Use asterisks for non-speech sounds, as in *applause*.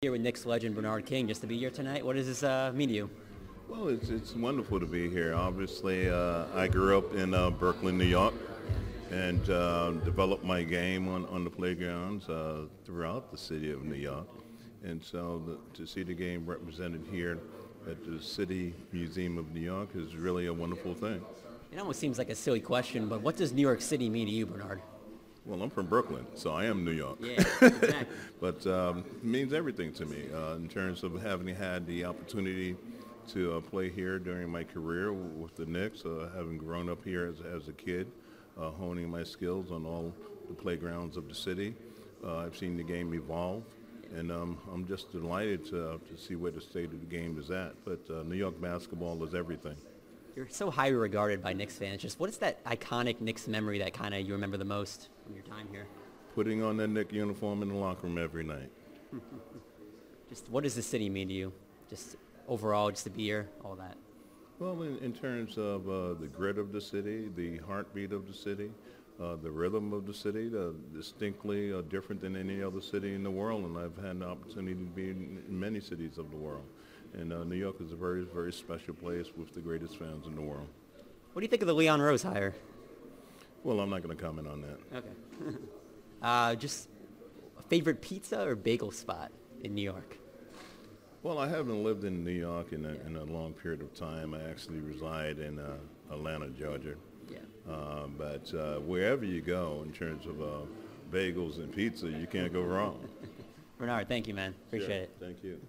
Here with Knicks legend Bernard King, just to be here tonight. What does this uh, mean to you? Well, it's, it's wonderful to be here. Obviously, uh, I grew up in uh, Brooklyn, New York, and uh, developed my game on, on the playgrounds uh, throughout the city of New York. And so the, to see the game represented here at the City Museum of New York is really a wonderful thing. It almost seems like a silly question, but what does New York City mean to you, Bernard? Well, I'm from Brooklyn, so I am New York. Yeah, *laughs* exactly. but um, it means everything to me uh, in terms of having had the opportunity to uh, play here during my career with the Knicks, uh, having grown up here as, as a kid, uh, honing my skills on all the playgrounds of the city. Uh, I've seen the game evolve, and um, I'm just delighted to, to see where the state of the game is at. But uh, New York basketball is everything. You're so highly regarded by Knicks fans. Just what is that iconic Knicks memory that kind of you remember the most from your time here? Putting on that Knick uniform in the locker room every night. *laughs* Just what does the city mean to you? Just overall, just to be here, all that. Well, in, in terms of uh, the grit of the city, the heartbeat of the city, uh, the rhythm of the city, uh, distinctly uh, different than any other city in the world, and I've had the opportunity to be in many cities of the world. And uh, New York is a very, very special place with the greatest fans in the world. What do you think of the Leon Rose hire? Well, I'm not going to comment on that. Okay. *laughs* uh, just favorite pizza or bagel spot in New York? Well, I haven't lived in New York in a, in a long period of time. I actually reside in uh, Atlanta, Georgia. Yeah. Uh, but uh, wherever you go in terms of uh, bagels and pizza, you can't go wrong. *laughs* Bernard, thank you, man. Appreciate Sure. it. Thank you.